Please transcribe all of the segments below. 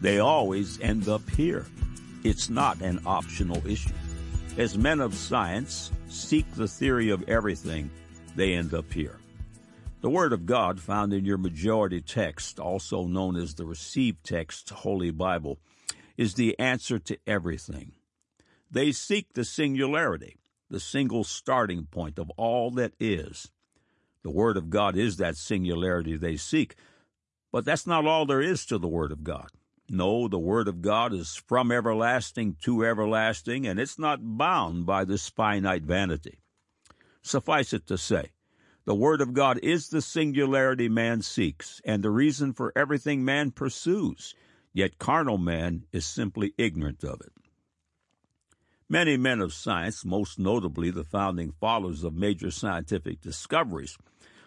they always end up here. It's not an optional issue. As men of science seek the theory of everything, they end up here. The Word of God found in your majority text, also known as the received text, Holy Bible, is the answer to everything. They seek the singularity, the single starting point of all that is. The Word of God is that singularity they seek, but that's not all there is to the Word of God. No, the Word of God is from everlasting to everlasting, and it's not bound by this finite vanity. Suffice it to say, the Word of God is the singularity man seeks, and the reason for everything man pursues, yet carnal man is simply ignorant of it. Many men of science, most notably the founding fathers of major scientific discoveries,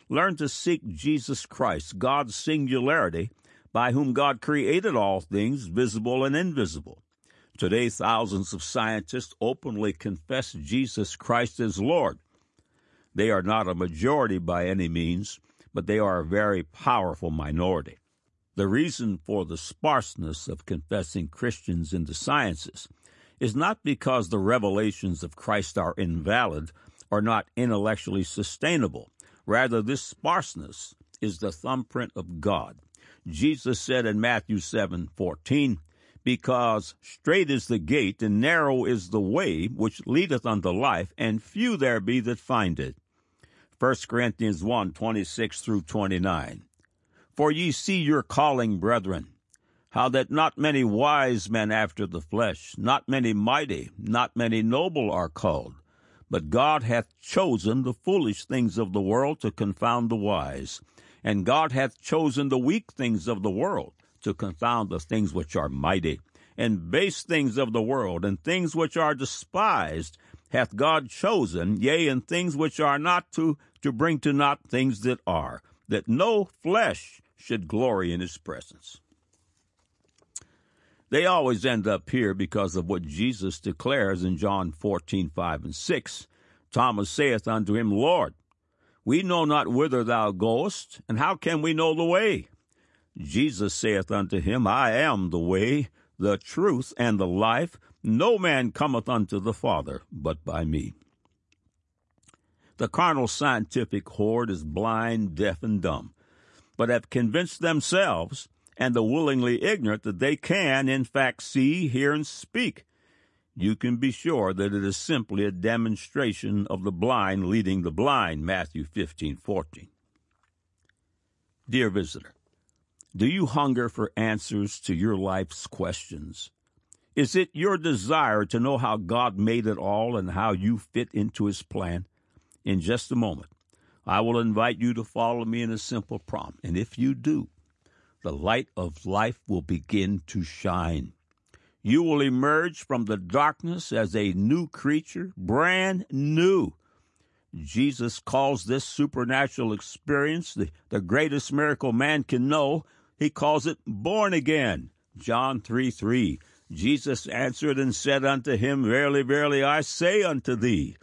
learned to seek Jesus Christ, God's singularity, by whom God created all things, visible and invisible. Today, thousands of scientists openly confess Jesus Christ as Lord. They are not a majority by any means, but they are a very powerful minority. The reason for the sparseness of confessing Christians in the sciences is not because the revelations of Christ are invalid or not intellectually sustainable. Rather, this sparseness is the thumbprint of God. Jesus said in Matthew 7 14, Because straight is the gate, and narrow is the way which leadeth unto life, and few there be that find it. 1 Corinthians 1 26 through 29. For ye see your calling, brethren, how that not many wise men after the flesh, not many mighty, not many noble are called. But God hath chosen the foolish things of the world to confound the wise and God hath chosen the weak things of the world to confound the things which are mighty, and base things of the world, and things which are despised hath God chosen, yea, and things which are not to, to bring to naught things that are, that no flesh should glory in his presence. They always end up here because of what Jesus declares in John 14, 5 and 6. Thomas saith unto him, Lord, we know not whither thou goest, and how can we know the way? Jesus saith unto him, I am the way, the truth, and the life. No man cometh unto the Father but by me. The carnal scientific horde is blind, deaf, and dumb, but have convinced themselves and the willingly ignorant that they can, in fact, see, hear, and speak you can be sure that it is simply a demonstration of the blind leading the blind, Matthew 15, 14. Dear visitor, do you hunger for answers to your life's questions? Is it your desire to know how God made it all and how you fit into His plan? In just a moment, I will invite you to follow me in a simple prompt, and if you do, the light of life will begin to shine. You will emerge from the darkness as a new creature, brand new. Jesus calls this supernatural experience the, the greatest miracle man can know. He calls it born again. John 3 3. Jesus answered and said unto him, Verily, verily, I say unto thee,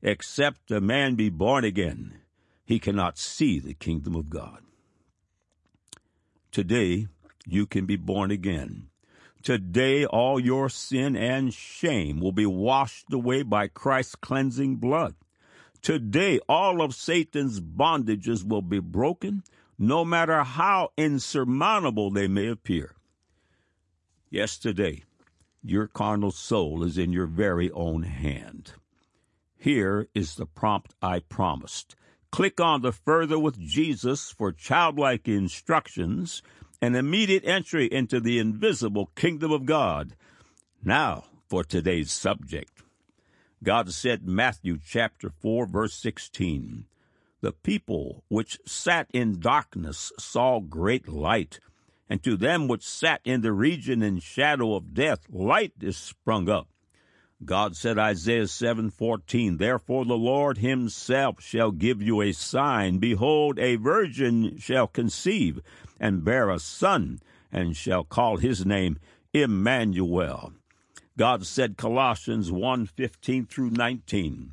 except a man be born again, he cannot see the kingdom of God. Today, you can be born again. Today, all your sin and shame will be washed away by Christ's cleansing blood. Today, all of Satan's bondages will be broken, no matter how insurmountable they may appear. Yesterday, your carnal soul is in your very own hand. Here is the prompt I promised. Click on the Further with Jesus for childlike instructions an immediate entry into the invisible kingdom of God. Now for today's subject. God said, Matthew chapter 4, verse 16, The people which sat in darkness saw great light, and to them which sat in the region and shadow of death, light is sprung up. God said, Isaiah 7:14, Therefore the Lord himself shall give you a sign. Behold, a virgin shall conceive and bear a son, and shall call his name Emmanuel. God said Colossians 1:15 through 19,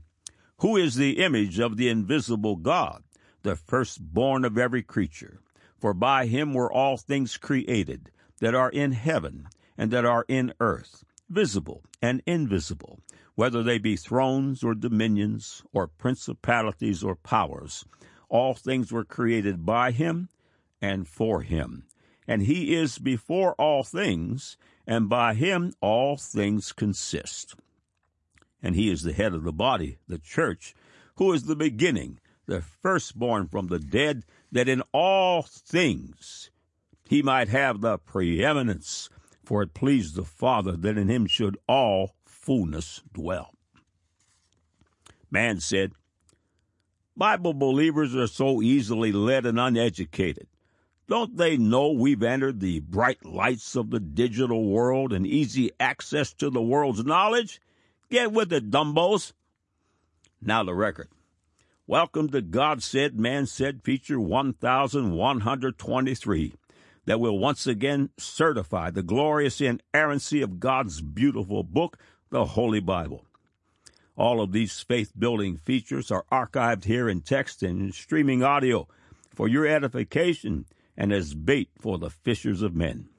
Who is the image of the invisible God, the firstborn of every creature? For by him were all things created, that are in heaven and that are in earth, visible and invisible, whether they be thrones or dominions or principalities or powers. All things were created by him and for him. And he is before all things, and by him all things consist. And he is the head of the body, the church, who is the beginning, the firstborn from the dead, that in all things he might have the preeminence. For it pleased the Father that in him should all fullness dwell. Man said, Bible believers are so easily led and uneducated. Don't they know we've entered the bright lights of the digital world and easy access to the world's knowledge? Get with it, dumbos. Now the record. Welcome to God Said, Man Said feature 1123 that will once again certify the glorious inerrancy of God's beautiful book, the Holy Bible. All of these faith building features are archived here in text and streaming audio for your edification and as bait for the fishers of men.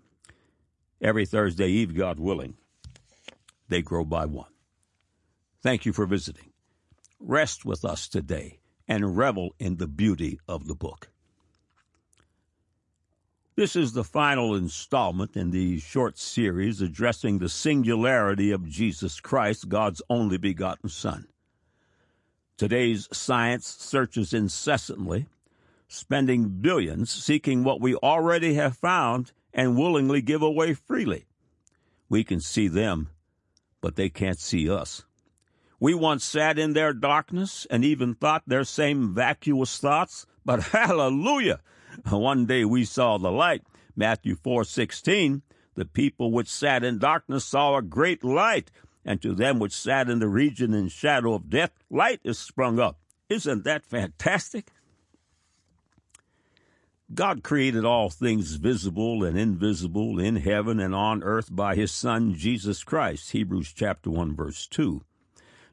Every Thursday Eve, God willing, they grow by one. Thank you for visiting. Rest with us today and revel in the beauty of the book. This is the final installment in the short series addressing the singularity of Jesus Christ, God's only begotten Son. Today's science searches incessantly, spending billions seeking what we already have found and willingly give away freely. We can see them, but they can't see us. We once sat in their darkness and even thought their same vacuous thoughts, but hallelujah! One day we saw the light. Matthew 4:16, the people which sat in darkness saw a great light, and to them which sat in the region and shadow of death, light is sprung up. Isn't that fantastic? God created all things visible and invisible in heaven and on earth by his son Jesus Christ. Hebrews chapter 1 verse 2.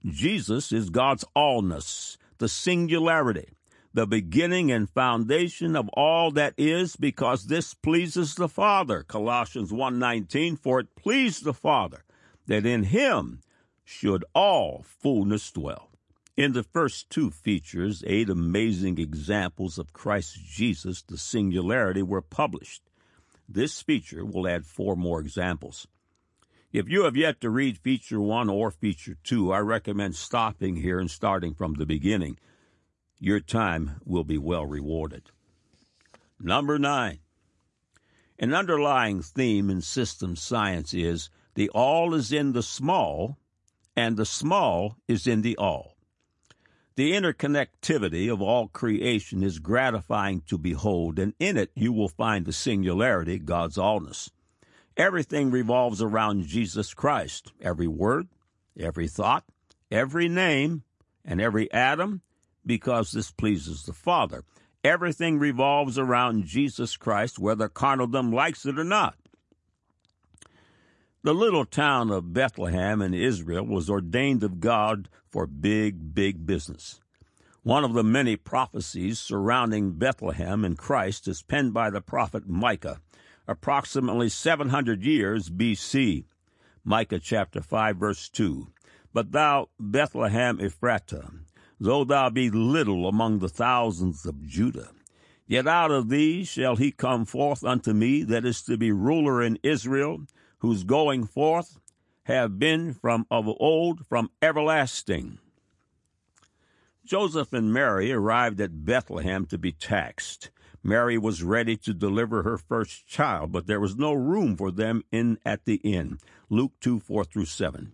Jesus is God's allness, the singularity, the beginning and foundation of all that is because this pleases the Father. Colossians 1:19 for it pleased the Father that in him should all fullness dwell. In the first two features, eight amazing examples of Christ Jesus, the singularity, were published. This feature will add four more examples. If you have yet to read feature one or feature two, I recommend stopping here and starting from the beginning. Your time will be well rewarded. Number nine. An underlying theme in system science is the all is in the small, and the small is in the all. The interconnectivity of all creation is gratifying to behold, and in it you will find the singularity, God's allness. Everything revolves around Jesus Christ. Every word, every thought, every name, and every atom, because this pleases the Father. Everything revolves around Jesus Christ, whether carnaldom likes it or not. The little town of Bethlehem in Israel was ordained of God for big, big business. One of the many prophecies surrounding Bethlehem and Christ is penned by the prophet Micah approximately 700 years BC. Micah chapter 5 verse 2. But thou, Bethlehem Ephratah, though thou be little among the thousands of Judah, yet out of thee shall he come forth unto me that is to be ruler in Israel, whose going forth have been from of old, from everlasting. Joseph and Mary arrived at Bethlehem to be taxed. Mary was ready to deliver her first child, but there was no room for them in at the inn. Luke 2 4 through 7.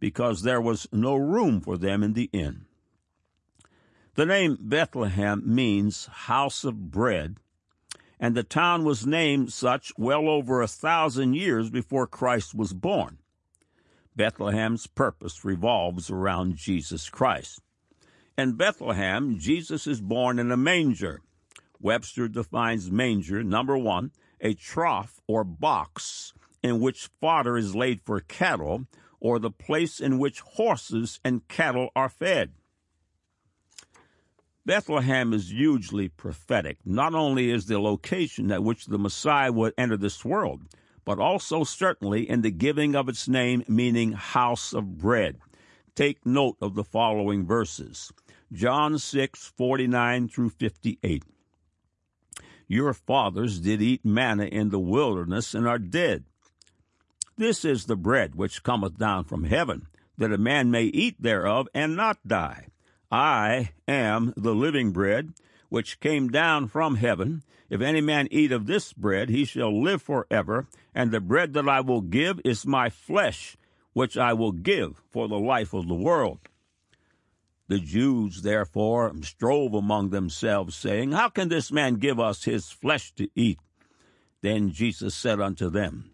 because there was no room for them in the inn. The name Bethlehem means house of bread, and the town was named such well over a thousand years before Christ was born. Bethlehem's purpose revolves around Jesus Christ. In Bethlehem, Jesus is born in a manger. Webster defines manger, number one, a trough or box in which fodder is laid for cattle, or the place in which horses and cattle are fed. Bethlehem is hugely prophetic. Not only is the location at which the Messiah would enter this world, but also certainly in the giving of its name, meaning house of bread. Take note of the following verses John 6 49 through 58. Your fathers did eat manna in the wilderness and are dead. This is the bread which cometh down from heaven, that a man may eat thereof and not die. I am the living bread which came down from heaven. If any man eat of this bread, he shall live forever. And the bread that I will give is my flesh, which I will give for the life of the world. The Jews therefore strove among themselves, saying, How can this man give us his flesh to eat? Then Jesus said unto them,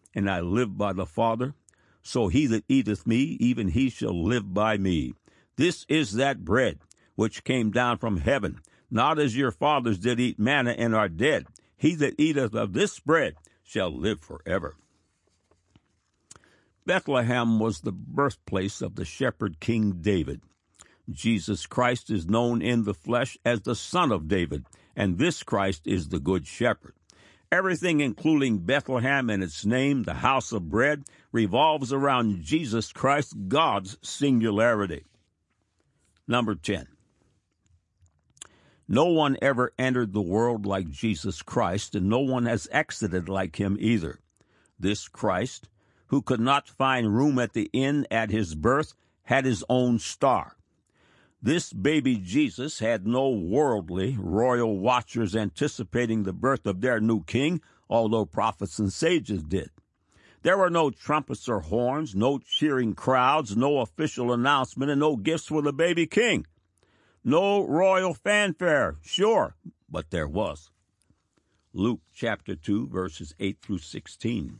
and I live by the Father, so he that eateth me, even he shall live by me. This is that bread which came down from heaven, not as your fathers did eat manna and are dead. He that eateth of this bread shall live forever. Bethlehem was the birthplace of the shepherd King David. Jesus Christ is known in the flesh as the Son of David, and this Christ is the Good Shepherd. Everything, including Bethlehem and its name, the house of bread, revolves around Jesus Christ, God's singularity. Number 10. No one ever entered the world like Jesus Christ, and no one has exited like him either. This Christ, who could not find room at the inn at his birth, had his own star. This baby Jesus had no worldly royal watchers anticipating the birth of their new king, although prophets and sages did. There were no trumpets or horns, no cheering crowds, no official announcement, and no gifts for the baby king. No royal fanfare, sure, but there was. Luke chapter 2, verses 8 through 16.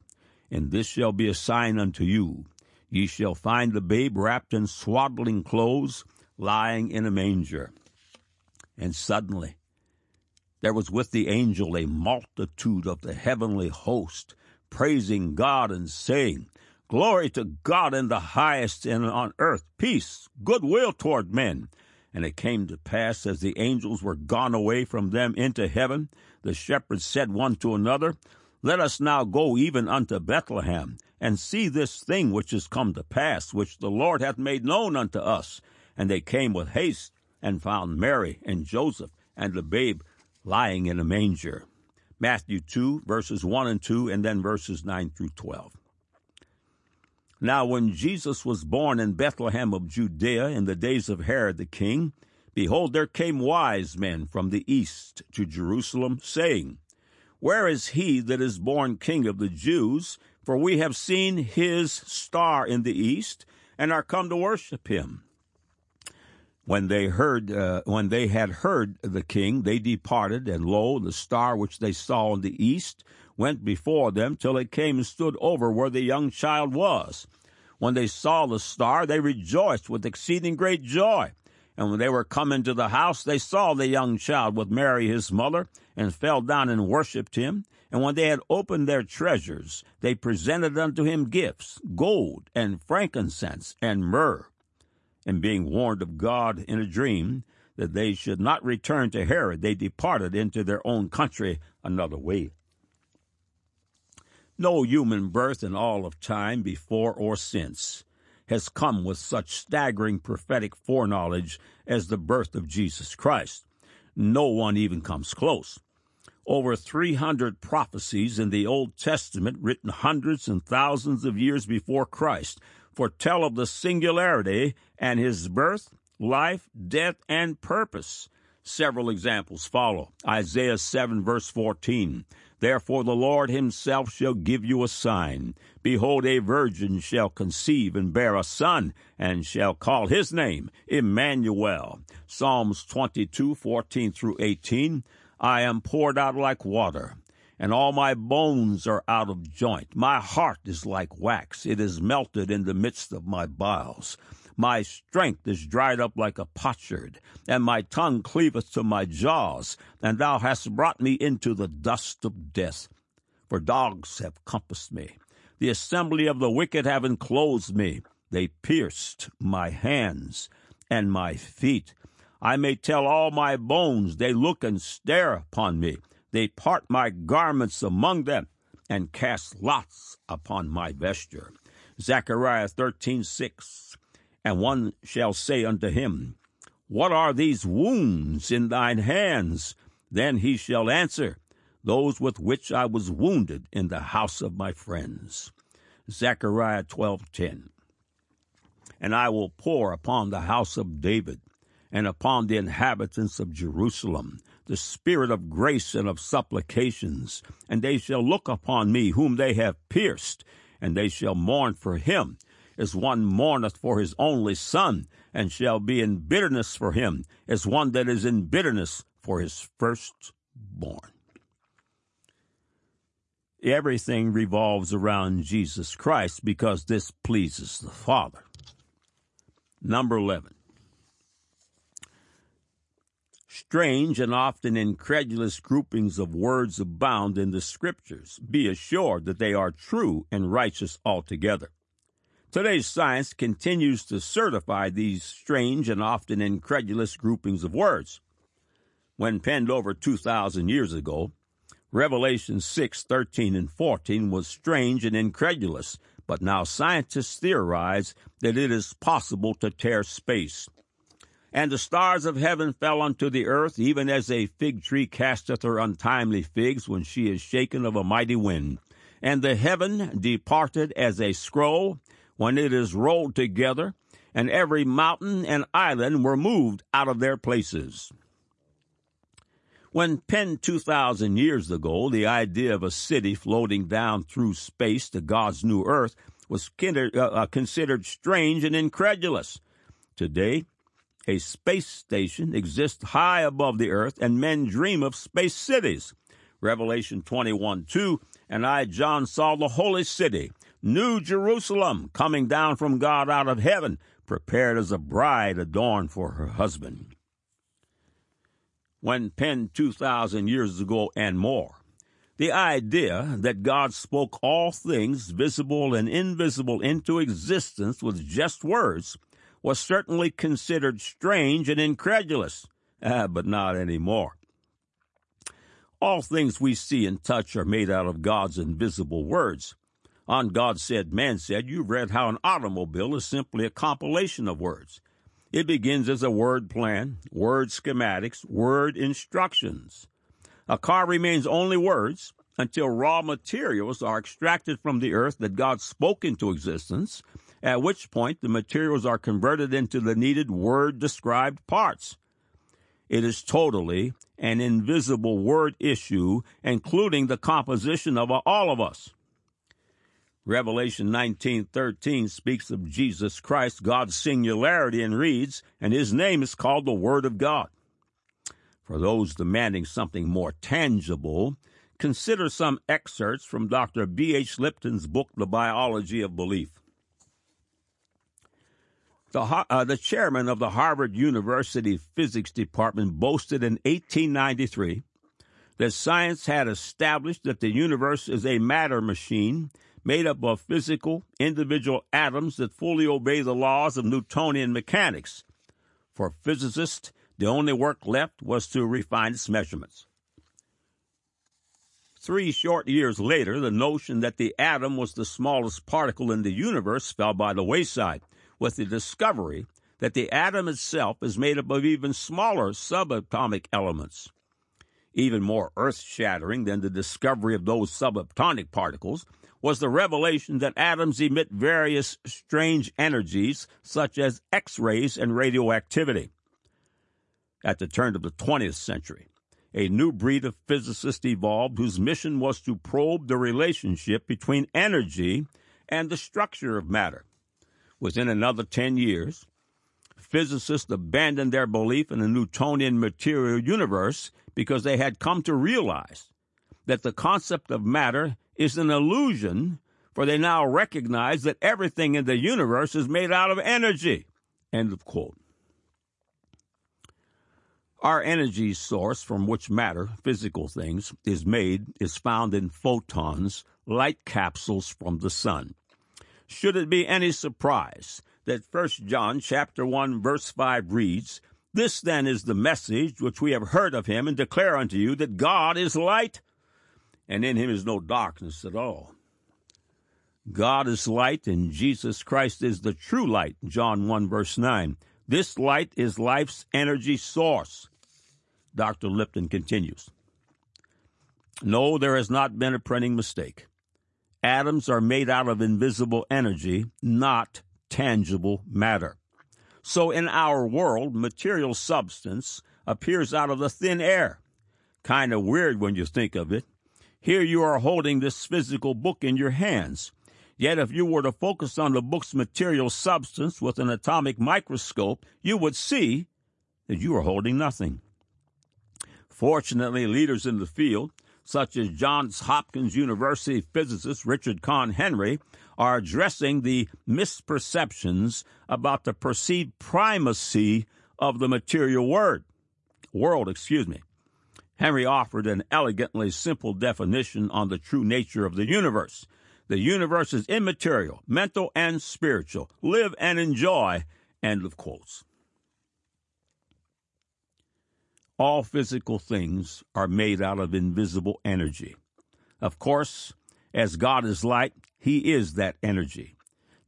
And this shall be a sign unto you. Ye shall find the babe wrapped in swaddling clothes, lying in a manger. And suddenly there was with the angel a multitude of the heavenly host, praising God and saying, Glory to God in the highest, and on earth peace, goodwill toward men. And it came to pass, as the angels were gone away from them into heaven, the shepherds said one to another, let us now go even unto Bethlehem, and see this thing which is come to pass, which the Lord hath made known unto us. And they came with haste, and found Mary and Joseph, and the babe lying in a manger. Matthew 2, verses 1 and 2, and then verses 9 through 12. Now, when Jesus was born in Bethlehem of Judea in the days of Herod the king, behold, there came wise men from the east to Jerusalem, saying, where is he that is born King of the Jews? For we have seen his star in the east, and are come to worship him. When they heard, uh, when they had heard the king, they departed, and lo, the star which they saw in the east went before them till it came and stood over where the young child was. When they saw the star, they rejoiced with exceeding great joy. And when they were come into the house, they saw the young child with Mary his mother, and fell down and worshipped him. And when they had opened their treasures, they presented unto him gifts, gold, and frankincense, and myrrh. And being warned of God in a dream that they should not return to Herod, they departed into their own country another way. No human birth in all of time, before or since, has come with such staggering prophetic foreknowledge as the birth of Jesus Christ. No one even comes close. Over 300 prophecies in the Old Testament, written hundreds and thousands of years before Christ, foretell of the singularity and his birth, life, death, and purpose. Several examples follow. Isaiah 7, verse 14. Therefore the Lord himself shall give you a sign. Behold, a virgin shall conceive and bear a son, and shall call his name Emmanuel. Psalms 22, 14 through 18. I am poured out like water, and all my bones are out of joint. My heart is like wax, it is melted in the midst of my bowels. My strength is dried up like a potsherd, and my tongue cleaveth to my jaws, and thou hast brought me into the dust of death. For dogs have compassed me. The assembly of the wicked have enclosed me. They pierced my hands and my feet. I may tell all my bones, they look and stare upon me. They part my garments among them, and cast lots upon my vesture. Zechariah thirteen six. And one shall say unto him, What are these wounds in thine hands? Then he shall answer, Those with which I was wounded in the house of my friends. Zechariah twelve ten. And I will pour upon the house of David and upon the inhabitants of Jerusalem the spirit of grace and of supplications, and they shall look upon me whom they have pierced, and they shall mourn for him as one mourneth for his only son, and shall be in bitterness for him, as one that is in bitterness for his firstborn. Everything revolves around Jesus Christ because this pleases the Father. Number 11. Strange and often incredulous groupings of words abound in the Scriptures. Be assured that they are true and righteous altogether. Today's science continues to certify these strange and often incredulous groupings of words. When penned over 2,000 years ago, Revelation 6, 13, and 14 was strange and incredulous, but now scientists theorize that it is possible to tear space. And the stars of heaven fell unto the earth, even as a fig tree casteth her untimely figs when she is shaken of a mighty wind. And the heaven departed as a scroll, when it is rolled together, and every mountain and island were moved out of their places. When penned 2,000 years ago, the idea of a city floating down through space to God's new earth was uh, uh, considered strange and incredulous. Today, a space station exists high above the earth, and men dream of space cities. Revelation 21 2, and I, John, saw the holy city, New Jerusalem coming down from God out of heaven, prepared as a bride adorned for her husband. When penned 2,000 years ago and more, the idea that God spoke all things, visible and invisible, into existence with just words was certainly considered strange and incredulous, uh, but not anymore. All things we see and touch are made out of God's invisible words. On God Said, Man Said, you've read how an automobile is simply a compilation of words. It begins as a word plan, word schematics, word instructions. A car remains only words until raw materials are extracted from the earth that God spoke into existence, at which point the materials are converted into the needed word described parts. It is totally an invisible word issue, including the composition of all of us. Revelation 19:13 speaks of Jesus Christ, God's singularity and reads, and his name is called the Word of God. For those demanding something more tangible, consider some excerpts from Dr. B.H. Lipton's book The Biology of Belief. The, uh, the chairman of the Harvard University Physics Department boasted in 1893 that science had established that the universe is a matter machine made up of physical, individual atoms that fully obey the laws of Newtonian mechanics. For physicists, the only work left was to refine its measurements. Three short years later, the notion that the atom was the smallest particle in the universe fell by the wayside, with the discovery that the atom itself is made up of even smaller subatomic elements. Even more earth shattering than the discovery of those subatomic particles was the revelation that atoms emit various strange energies, such as X rays and radioactivity. At the turn of the 20th century, a new breed of physicists evolved whose mission was to probe the relationship between energy and the structure of matter. Within another 10 years, physicists abandoned their belief in a Newtonian material universe because they had come to realize that the concept of matter is an illusion, for they now recognize that everything in the universe is made out of energy. End of quote. Our energy source from which matter, physical things, is made is found in photons, light capsules from the sun. Should it be any surprise that 1 John chapter 1 verse 5 reads, This then is the message which we have heard of him and declare unto you that God is light, and in him is no darkness at all. God is light and Jesus Christ is the true light, John 1 verse 9. This light is life's energy source. Dr. Lipton continues. No, there has not been a printing mistake. Atoms are made out of invisible energy, not tangible matter. So in our world, material substance appears out of the thin air. Kind of weird when you think of it. Here you are holding this physical book in your hands. Yet if you were to focus on the book's material substance with an atomic microscope, you would see that you are holding nothing. Fortunately, leaders in the field, such as Johns Hopkins University physicist Richard Conn Henry, are addressing the misperceptions about the perceived primacy of the material word, world, excuse me. Henry offered an elegantly simple definition on the true nature of the universe. The universe is immaterial, mental, and spiritual. Live and enjoy. End of quotes. all physical things are made out of invisible energy. Of course, as God is light, He is that energy.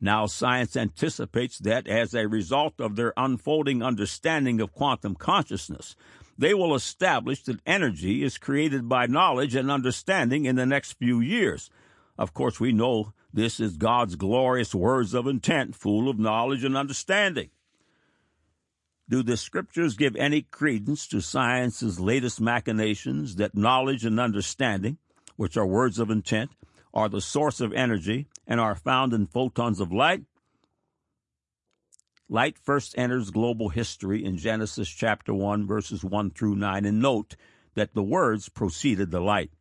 Now, science anticipates that as a result of their unfolding understanding of quantum consciousness, they will establish that energy is created by knowledge and understanding in the next few years. Of course, we know this is God's glorious words of intent, full of knowledge and understanding. Do the scriptures give any credence to science's latest machinations that knowledge and understanding, which are words of intent, are the source of energy and are found in photons of light? Light first enters global history in Genesis chapter 1, verses 1 through 9, and note that the words preceded the light.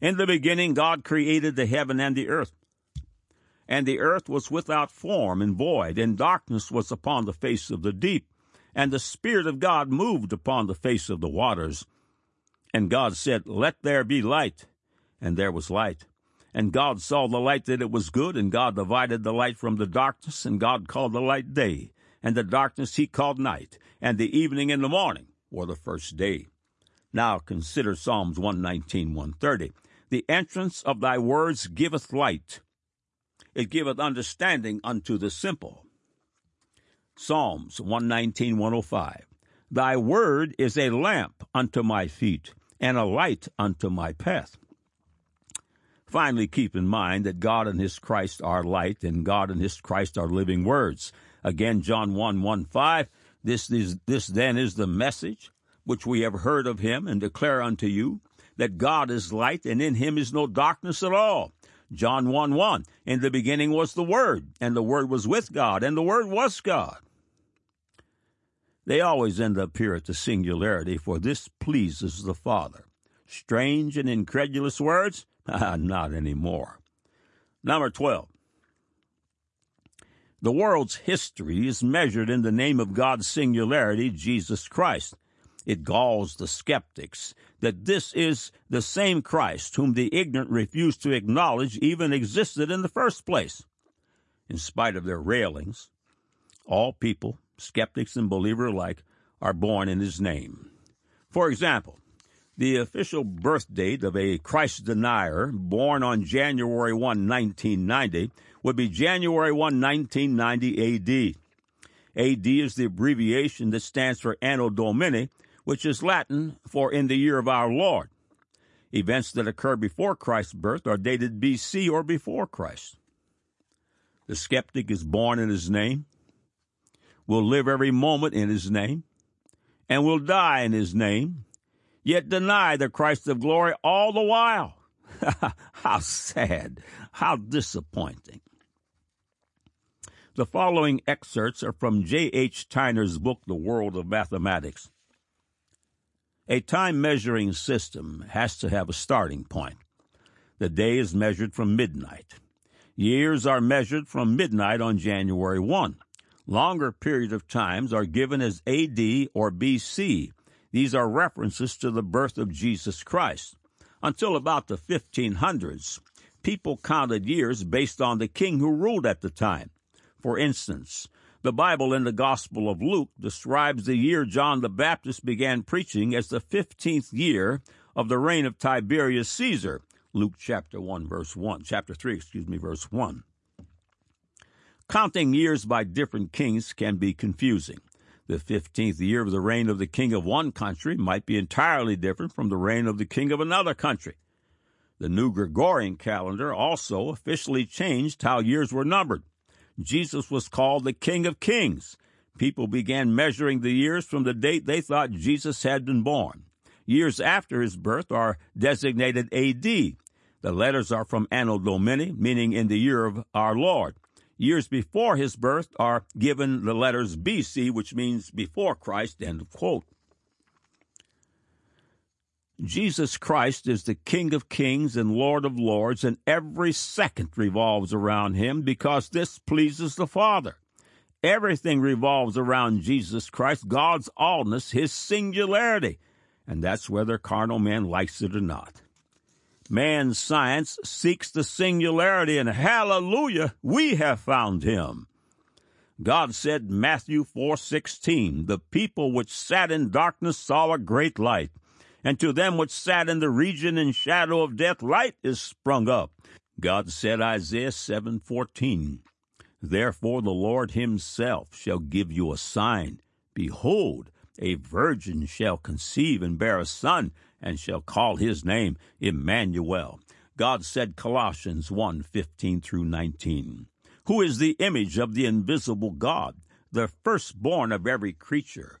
In the beginning, God created the heaven and the earth. And the earth was without form and void, and darkness was upon the face of the deep and the Spirit of God moved upon the face of the waters. And God said, Let there be light. And there was light. And God saw the light that it was good, and God divided the light from the darkness, and God called the light day, and the darkness he called night, and the evening and the morning were the first day. Now consider Psalms 119, 130. The entrance of thy words giveth light. It giveth understanding unto the simple. Psalms 119, 105. Thy word is a lamp unto my feet and a light unto my path. Finally, keep in mind that God and His Christ are light, and God and His Christ are living words. Again, John 1 1 5. This, is, this then is the message which we have heard of Him and declare unto you that God is light, and in Him is no darkness at all. John 1 1. In the beginning was the Word, and the Word was with God, and the Word was God. They always end up here at the singularity, for this pleases the Father. Strange and incredulous words? Not anymore. Number 12. The world's history is measured in the name of God's singularity, Jesus Christ. It galls the skeptics that this is the same Christ whom the ignorant refuse to acknowledge even existed in the first place. In spite of their railings, all people, skeptics and believer alike, are born in his name. For example, the official birth date of a Christ denier born on January 1, 1990, would be January 1, 1990 AD. AD is the abbreviation that stands for Anno Domini, which is Latin for in the year of our Lord. Events that occur before Christ's birth are dated BC or before Christ. The skeptic is born in his name, will live every moment in his name, and will die in his name, yet deny the Christ of glory all the while. how sad, how disappointing. The following excerpts are from J. H. Tyner's book, The World of Mathematics. A time measuring system has to have a starting point. The day is measured from midnight. Years are measured from midnight on January 1. Longer periods of times are given as AD or BC. These are references to the birth of Jesus Christ. Until about the 1500s, people counted years based on the king who ruled at the time. For instance, the Bible in the Gospel of Luke describes the year John the Baptist began preaching as the 15th year of the reign of Tiberius Caesar. Luke chapter 1 verse 1, chapter 3, excuse me, verse 1. Counting years by different kings can be confusing. The 15th year of the reign of the king of one country might be entirely different from the reign of the king of another country. The new Gregorian calendar also officially changed how years were numbered. Jesus was called the King of Kings. People began measuring the years from the date they thought Jesus had been born. Years after his birth are designated AD. The letters are from Anno Domini, meaning in the year of our Lord. Years before his birth are given the letters BC, which means before Christ, end quote. Jesus Christ is the King of kings and Lord of lords, and every second revolves around him because this pleases the Father. Everything revolves around Jesus Christ, God's allness, his singularity, and that's whether carnal man likes it or not. Man's science seeks the singularity, and hallelujah, we have found him. God said, Matthew 4:16, "The people which sat in darkness saw a great light." And to them which sat in the region and shadow of death light is sprung up. God said Isaiah 7:14, Therefore the Lord himself shall give you a sign. Behold, a virgin shall conceive and bear a son, and shall call his name Emmanuel. God said Colossians 1:15 through 19. Who is the image of the invisible God, the firstborn of every creature?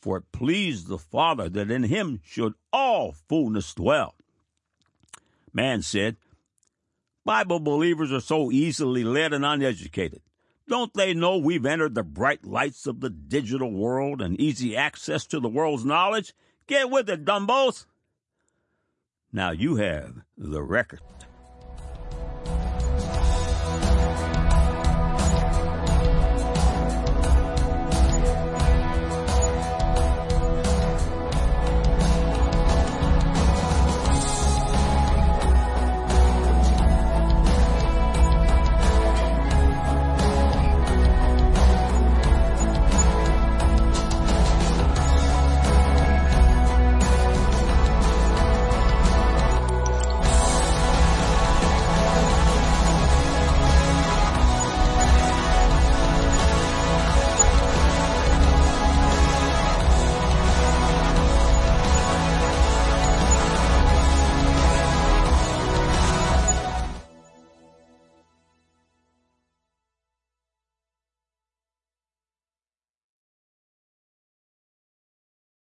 for it pleased the Father that in him should all fullness dwell. Man said, Bible believers are so easily led and uneducated. Don't they know we've entered the bright lights of the digital world and easy access to the world's knowledge? Get with it, dumbos! Now you have the record.